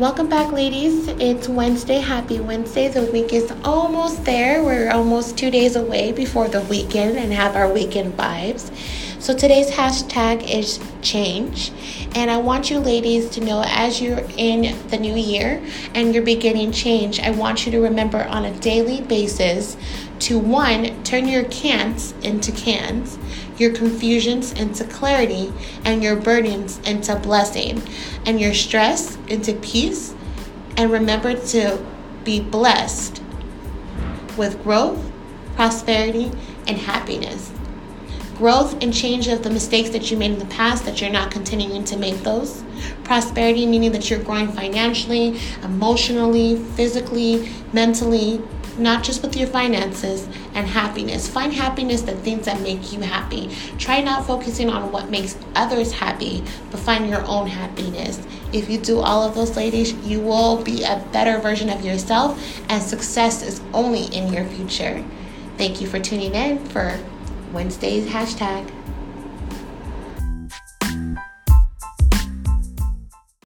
Welcome back, ladies. It's Wednesday. Happy Wednesday. The week is almost there. We're almost two days away before the weekend and have our weekend vibes. So today's hashtag is change. And I want you ladies to know as you're in the new year and you're beginning change, I want you to remember on a daily basis to one, turn your can'ts into cans, your confusions into clarity, and your burdens into blessing, and your stress into peace. And remember to be blessed with growth, prosperity, and happiness growth and change of the mistakes that you made in the past that you're not continuing to make those. Prosperity meaning that you're growing financially emotionally physically mentally not just with your finances and happiness. Find happiness the things that make you happy. Try not focusing on what makes others happy but find your own happiness. If you do all of those ladies you will be a better version of yourself and success is only in your future. Thank you for tuning in for Wednesday's hashtag.